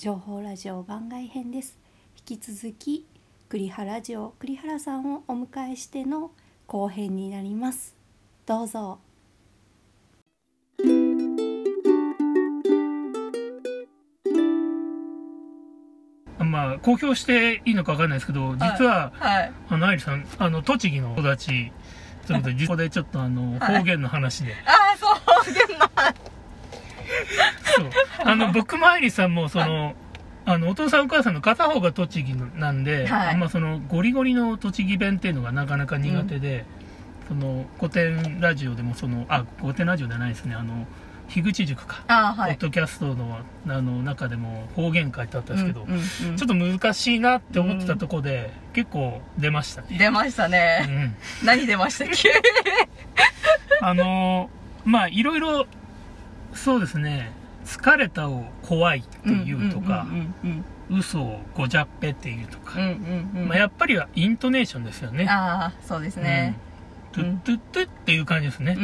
情報ラジオ番外編です。引き続き栗原ジオ栗原さんをお迎えしての後編になります。どうぞ。まあ公表していいのか分かんないですけど実は、はい。あの愛理さんあの栃木の育ちということで 実こでちょっとあのはい。方言の話で、ああ、そう、方言の話。そうあの僕も愛理さんもその、あのお父さんお母さんの片方が栃木なんで、はいあんまそのゴリゴリの栃木弁っていうのがなかなか苦手で、その古典ラジオでもそのあ古典ラジオじゃないですねあの樋口塾か、ああ、はい。ポッドキャストのあの中でも方言書いてあったんですけど、うんうんうんちょっと難しいなって思ってたとこで、結構出ましたね。出ましたうね。ん。何出ましたっけ？あのーまあ、いろいろ、そうですね、疲れたを怖いっていうとか、嘘をごじゃっぺっていうとか。まあ、やっぱりはイントネーションですよね。ああ、そうですね。うん。トゥットゥットゥっていう感じですね。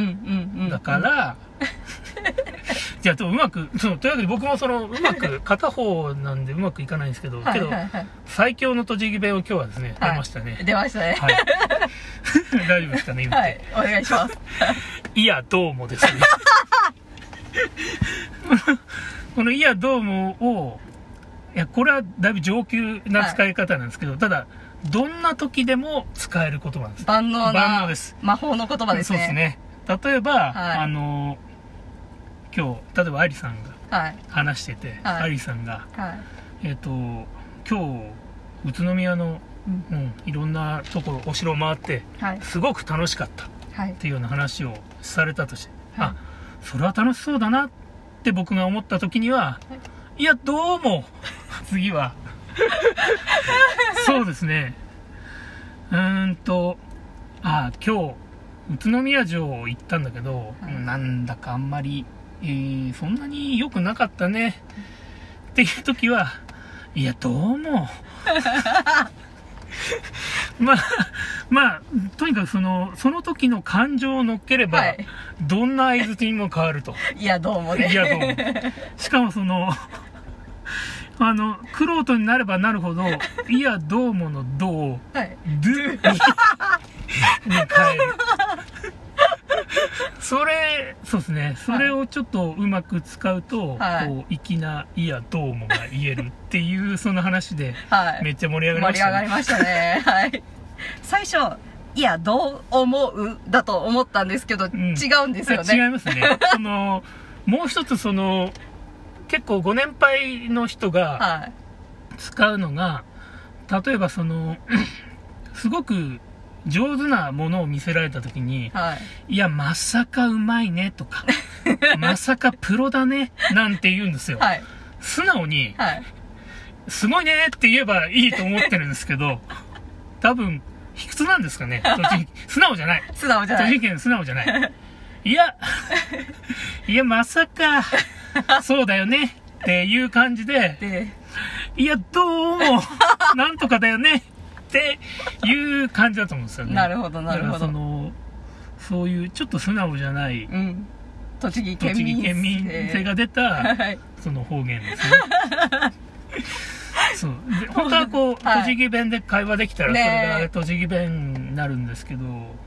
だか、ら、じゃあ、とうまく、そう、というわけで僕もその、うまく、片方なんでうまくいかないんですけど、はいけど。最強の栃木弁を今日はですね、はい出ましたね。出ましたね。はい。大丈夫ですかね、言って。はい。お願いします。いや、どうもですね。このいや、どうもを、いや、これはだいぶ上級な使い方なんですけど、ただ、どんな時でも使える言葉なんです。万能な。万能です。魔法の言葉ですね。そうです。ね。例えば、はいあの、今日、例えば愛理さんがはい。話してて、はいさんが、はい。えっ、と、今日、宇都宮の、うんうん、いろんなところ、お城を回って、はい。すごく楽しかった。はいっ。ていうような話をされたとして、はいあそれは楽しそうだなって僕が思った時には、い、やどうも 次は。そうですね。うーんとあ今日宇都宮城行ったんだけど、はい。なんだかあんまり、えーそんなに良くなかったね。っていう時はいやどうも まあまあとにかくそのその時の感情を乗っければ、はいどんな相づちにも変わると いや、どうもね。いやどうもしかもその あのクロになればなるほど「いやどうも」の「どう」をはい。「ドゥ」にに変えるそれそうですねそれをちょっとうまく使うと、はいこう粋な「いやどうも」が言えるっていうその話ではい。めっちゃ盛り上がりま盛りしたね上がりましたね。はい。最初、いや、どう思う？だと思ったんですけど、ん違うんですよ違ね。いますね そのもう一つその結構ご年配の人がはい。使うのが例えばその すごく上手なものを見せられた時にはい。「いやまさかうまいね」とか「まさかプロだね」なんて言うんですよ、はい。素直にはい。「すごいね」って言えばいいと思ってるんですけど多分卑屈なんですかね 素直じゃない素直じゃない。栃木県素直じゃない。いや、いや、まさか、そうだよね。っていう感じで、で、いや、どうも、なんとかだよね。っていう感じだと思うんですよね。なるほど、なるほだからそど。の、そういうちょっと素直じゃない、うん。栃木県栃民性が出た、はい。その方言ですね。そうで本当はこう、はい栃木弁で会話できたらそねれえが栃木弁になるんですけど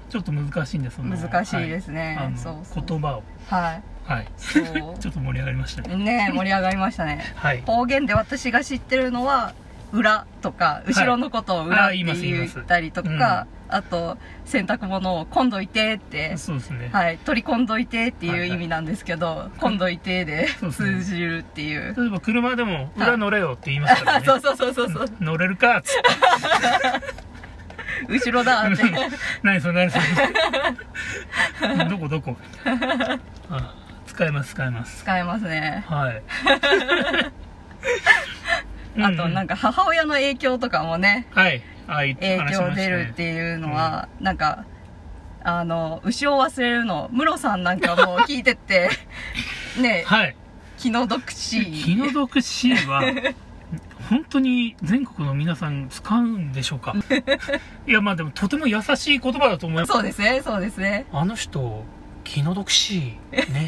ちょっと難しいんです難しいですねはいそう言葉をははいい。そ ちょっと盛り上がりましたねう。ね盛り上がりましたね。はい方言で私が知ってるのは、裏とか、後ろのことを裏ってあ言ったりとか、あと、洗濯物を今度いてって、そうですね、はい、取り込んどいてっていうはいはい。意味なんですけど、今度いてで通じるっていう。例えば車でも裏乗れよって言いますからね、そうそうそうそうそう。乗れるかっつって。後ろだって。何それ何それ。どこどこ。あ使えます使えます。使えますね。はいあと、なんかか母親の影響とかもね、はい。はい影響出るっていうのは、なんか、あの、牛を忘れるの、ムロさんなんかも聞いてって、ね、はい。気の毒しい。気の毒 C は 本当に全国の皆さん使うんでしょうか？いやまあでもとても優しい言葉だと思います。そうですね、そうですね。あの人気の毒 C ね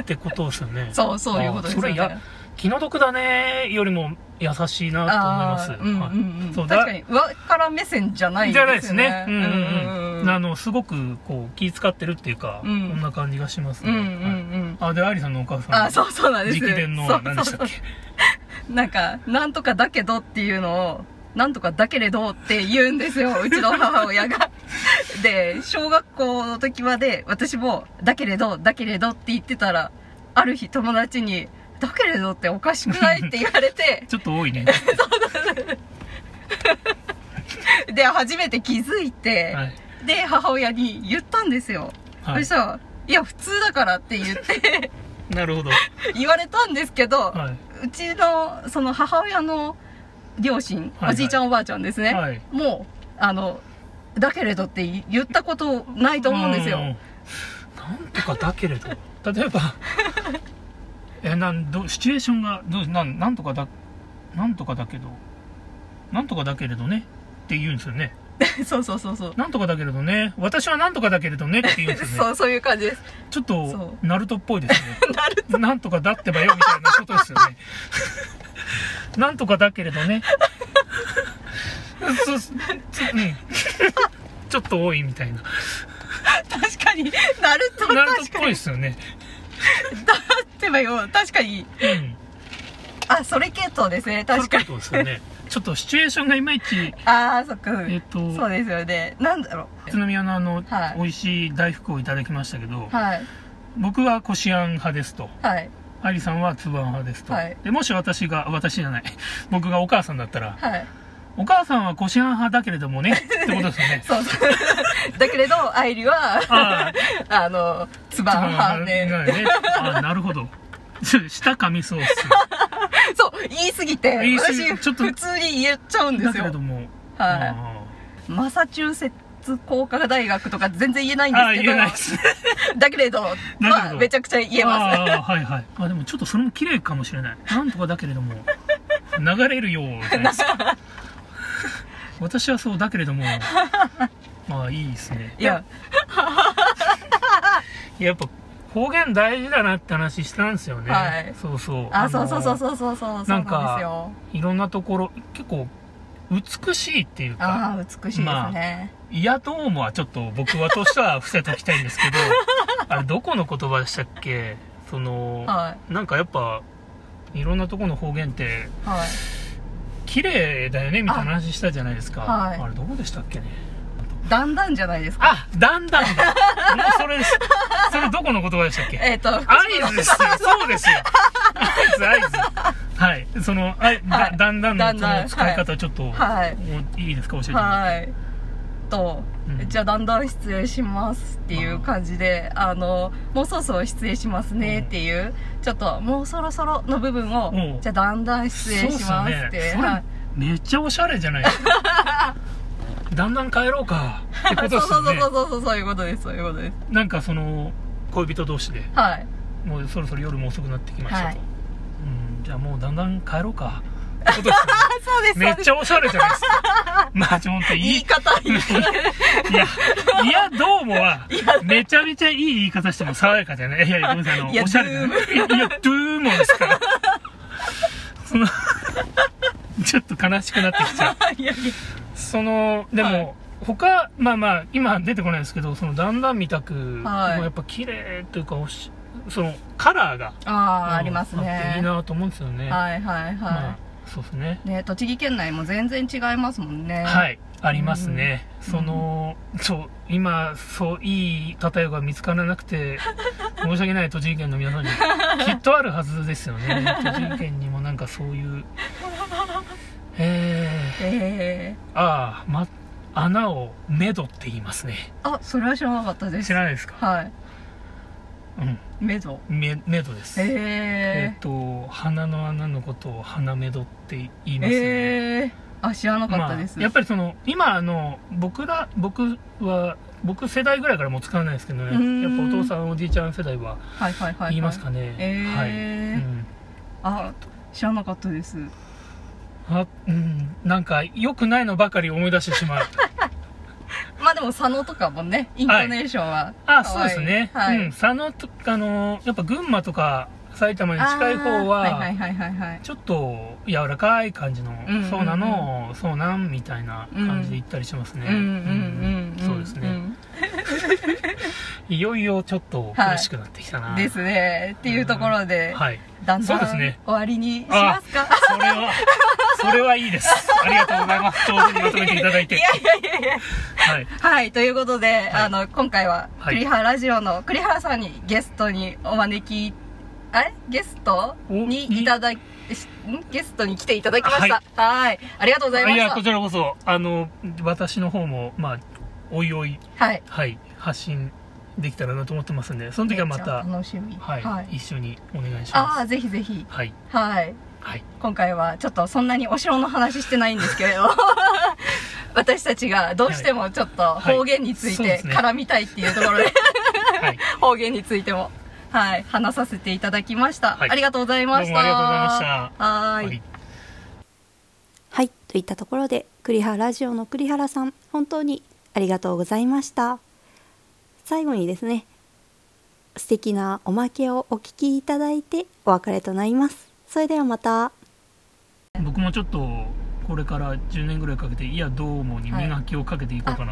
ってことですよね。そう、そういうことですよね。あそれや気の毒だねよりも優しいなと思います。うんうんはい。うんそう確かに上から目線じゃないじゃないですね。うんうんうん。うん。あの、すごく、こう、気使ってるっていうか、うん。こんな感じがしますね。うんうんうん。はい。あ、で、アリさんのお母さん。あそうそうなんです。直伝の何でしたっけ？なんかなんとかだけどっていうのをなんとかだけれどって言うんですよ。うちの母親が。で小学校の時まで私もだけれどだけれどって言ってたらある日友達にだけれどっておかしくないって言われて。ちょっと多いね。で初めて気づいて、はい。で母親に言ったんですよ、はい。そしたら「いや普通だから」って言って なるほど。言われたんですけど、はうちのその母親の両親、はいはい。おじいちゃんおばあちゃんですね、はい。もうあのだけれどって言ったことないと思うんですよ。なんとかだけれど、例えば、え、なん、ど、シチュエーションが、どう、なん、なんとかだ、なんとかだけど、なんとかだけれどね、って言うんですよね。そうそうそうそうなんとかだけれどね、私はなんとかだけれどねって言うんですよね。そうそういう感じですちょっそと、ナルトっぽいですね。なんとかだってばよ、みたいなことですよね。なんとかだけれどね。そうつうん。ちょっと多いみたいな。確かになるとナルトっぽいですよね。ばよ。確かに。うん。あそれ系統ですね。確かに。そうですよね。ちょっとシチュエーションがいまいち、ああそっか、えっと、そうですよね。なんだろ宇都宮のあの、はい。美味しい大福をいただきましたけど、うはい。僕はこしあん派ですと。はい。アリさんはつぶあん派ですと。はい。で、もし私が、私じゃない、僕がお母さんだったら、はい。お母さんはこしあん派だけれどもね、ってことですよね。そうそう。だけれど愛理はあ あのつばん派で。ね。あなるほど。ちょ舌噛みそうっす。そう言い過ぎて言い過ぎ私ちょっと普通に言っちゃうんでだすよけれども。はあいマサチューセッツ工科大学とか全然言えないんですあ、けど言えないですね。だけれどだけまあどめちゃくちゃ言えますああ、はいはい。あ、でもちょっとそれも綺麗かもしれない。なんとかだけれども、流れるようじゃないです か。私はそうだけれども、まあいいですね。いややっぱ方言大事だなって話したんですよね。はいそうそう。あのそうそうそうそうそうそうなんかいろんなところ、結構、美しいっていうか、ああ美しいですね、いやどうもはちょっと僕はとしては伏せときたいんですけど、あれどこの言葉でしたっけ？その、はなんかやっぱ、いろんなとこの方言って、いはい綺麗だよねみたいな話したじゃないですか。あ,、はいれどこでしたっけね？だんだんじゃないですか？あ、だんだんだ。もうそれです。の言葉でしたっけ？えっ、と合図ですよ。そうですよ。合図、合図。はい。その、あい。だんだんのそだんだんの使い方ちょっと、はい。もういいですか？教えてもらっい。と、うん。じゃあだんだん失礼しますっていう感じで、あのもうそろそろ失礼しますねっていう、ちょっともうそろそろの部分を、う。んじゃあだんだん失礼しますって、めっちゃおしゃれじゃないですか。だんだん帰ろうか。ってことですそうそう。そうそうそうそういうことですそういうことです。なんかその、恋人同士で、はいもうそろそろ夜も遅くなってきましたと。はいうん、じゃあもうだんだん帰ろうか。そうですめっちゃおしゃれじゃないですか。まあ、ちょ、ほんといい。言い方言い方いや、いや、どうもは、めちゃめちゃいい言い方しても爽やかじゃない。いやいや、ごめんなさい、あの、おしゃれな。いドや、いやドゥーもですから。その、ちょっと悲しくなってきちゃう。いやいやその、でも、はい他、まあまあ、今出てこないですけど、その、だんだん見たく、はい。もうやっぱ綺麗というか、おしその、カラーが、ああ、うんありますね。いいなと思うんですよね。はいはいはい、まあ、そうですね。ね栃木県内も全然違いますもんね。はい、ありますね。うん。その、そう、今、そう、いい例えが見つからなくて、申し訳ない栃木県の皆さんに、きっとあるはずですよね。栃木県にもなんかそういう、ええー、ああ、ま、穴をメドって言いますね。ー、あそれは知らなかったです。知らないですか？はい。うん。メドメメドです。ええっ、と、鼻の穴のことを鼻メドって言いー、ますね。えー、あ知らなかったです、まあ、やっぱりその今あの僕ら僕は僕世代ぐらいからもう使わないですけどね。やっぱお父さんおじいちゃん世代ははいはいはい、はい、言いますかね、えー。はい、うん、あ知らなかったですあうんなんか良くないのばかり思い出してしまう。まあでも佐野とかもねイントネーションはあ可愛いそうですね、はい、うん佐野とあのやっぱ群馬とか埼玉に近い方は、はいはいはいはいはい。ちょっと柔らかい感じの、んうんうんそうなの、そうなんみたいな感じで行ったりしますね。うんうんうんうん。そうですね、ん いよいよちょっと苦しくなってきたな。ですね。っていうところで、はい。だんだん終そうですねわりにしますか？それは、それはいいです。ありがとうございます。上手にまとめていただいて。いやいやいや。はい。はい、ということで、はいあの、今回は、はい栗原ラジオの栗原さんにゲストにお招き、あれ？ゲスト？お？にいただき、ゲストに来ていただきました。はい。ありがとうございまいや、した。こちらこそ、あの、私の方も、まあ、おいおい、はい。はい、発信できたらなと思ってますんで、その時はまた、楽しみ。はい、一緒にお願いしああ、ます。ぜひぜひ。はい、はい。はい。今回はちょっとそんなにお城の話してないんですけれど 私たちがどうしてもちょっと方言について絡みたいっていうところで、はい。方言についても、はい、話させていただきました。はい。ありがとうございました。どうもありがとうございました。はーい。はい。はいといったところで栗原ラジオの栗原さん本当にありがとうございました。最後にですね素敵なおまけをお聞きいただいてお別れとなります。それではまた。僕もちょっと、これから10年ぐらいかけて、いや、どうもに磨きをかけていこうかな